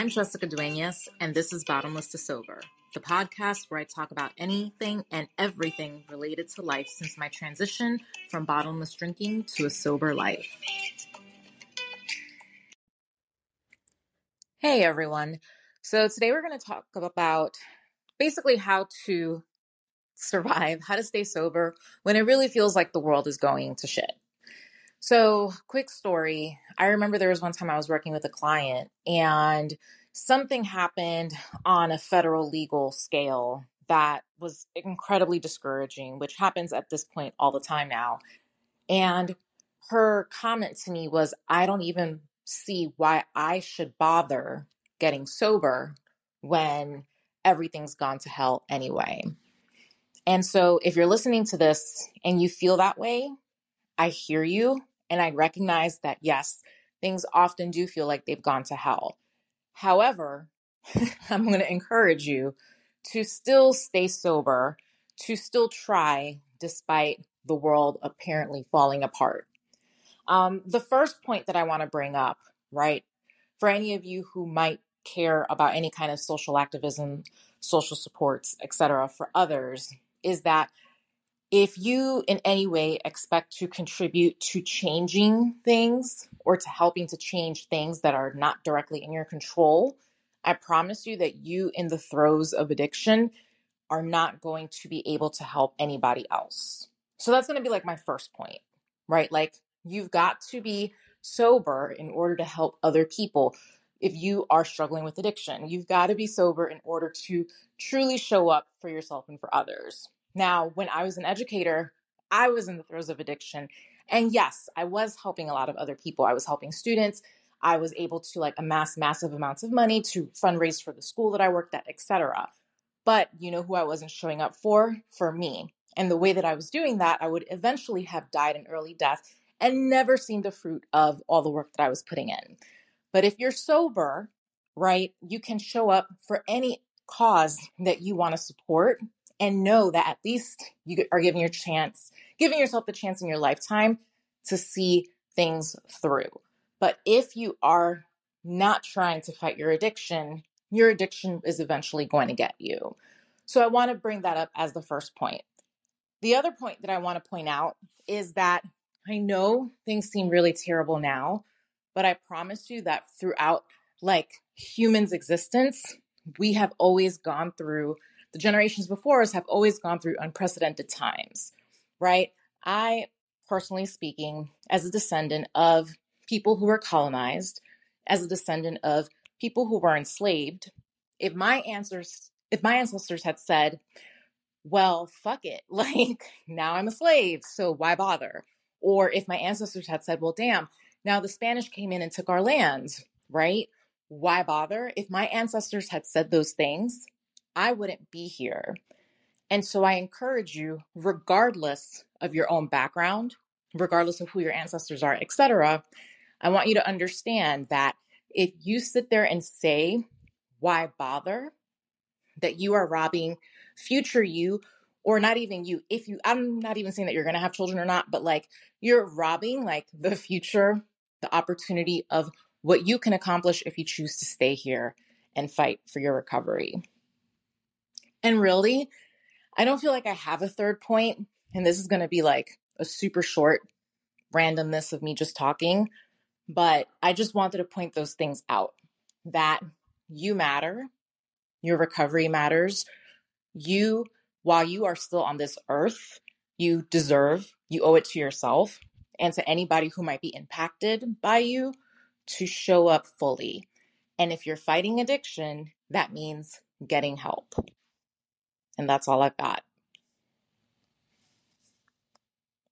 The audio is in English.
I'm Jessica Dueñas, and this is Bottomless to Sober, the podcast where I talk about anything and everything related to life since my transition from bottomless drinking to a sober life. Hey everyone. So today we're going to talk about basically how to survive, how to stay sober when it really feels like the world is going to shit. So, quick story. I remember there was one time I was working with a client and something happened on a federal legal scale that was incredibly discouraging, which happens at this point all the time now. And her comment to me was, I don't even see why I should bother getting sober when everything's gone to hell anyway. And so, if you're listening to this and you feel that way, I hear you and I recognize that, yes, things often do feel like they've gone to hell. However, I'm going to encourage you to still stay sober, to still try despite the world apparently falling apart. Um, the first point that I want to bring up, right, for any of you who might care about any kind of social activism, social supports, etc., for others, is that if you in any way expect to contribute to changing things or to helping to change things that are not directly in your control, I promise you that you, in the throes of addiction, are not going to be able to help anybody else. So that's going to be like my first point, right? Like, you've got to be sober in order to help other people. If you are struggling with addiction, you've got to be sober in order to truly show up for yourself and for others. Now, when I was an educator, I was in the throes of addiction. And yes, I was helping a lot of other people. I was helping students. I was able to like amass massive amounts of money to fundraise for the school that I worked at, etc. But you know who I wasn't showing up for? For me. And the way that I was doing that, I would eventually have died an early death and never seen the fruit of all the work that I was putting in. But if you're sober, right, you can show up for any cause that you want to support and know that at least you are giving your chance, giving yourself the chance in your lifetime to see things through. But if you are not trying to fight your addiction, your addiction is eventually going to get you. So I want to bring that up as the first point. The other point that I want to point out is that I know things seem really terrible now, but I promise you that throughout like humans' existence, we have always gone through the generations before us have always gone through unprecedented times, right? I, personally speaking, as a descendant of people who were colonized, as a descendant of people who were enslaved, if my answers, if my ancestors had said, well, fuck it, like now I'm a slave, so why bother? Or if my ancestors had said, well, damn, now the Spanish came in and took our lands, right? Why bother? If my ancestors had said those things, I wouldn't be here. And so I encourage you, regardless of your own background, regardless of who your ancestors are, etc., I want you to understand that if you sit there and say, why bother? That you are robbing future you, or not even you. If you, I'm not even saying that you're going to have children or not, but like you're robbing like the future, the opportunity of what you can accomplish if you choose to stay here and fight for your recovery. And really, I don't feel like I have a third point, and this is going to be like a super short randomness of me just talking, but I just wanted to point those things out that you matter, your recovery matters. You, while you are still on this earth, you deserve, you owe it to yourself and to anybody who might be impacted by you to show up fully. And if you're fighting addiction, that means getting help. And that's all I've got.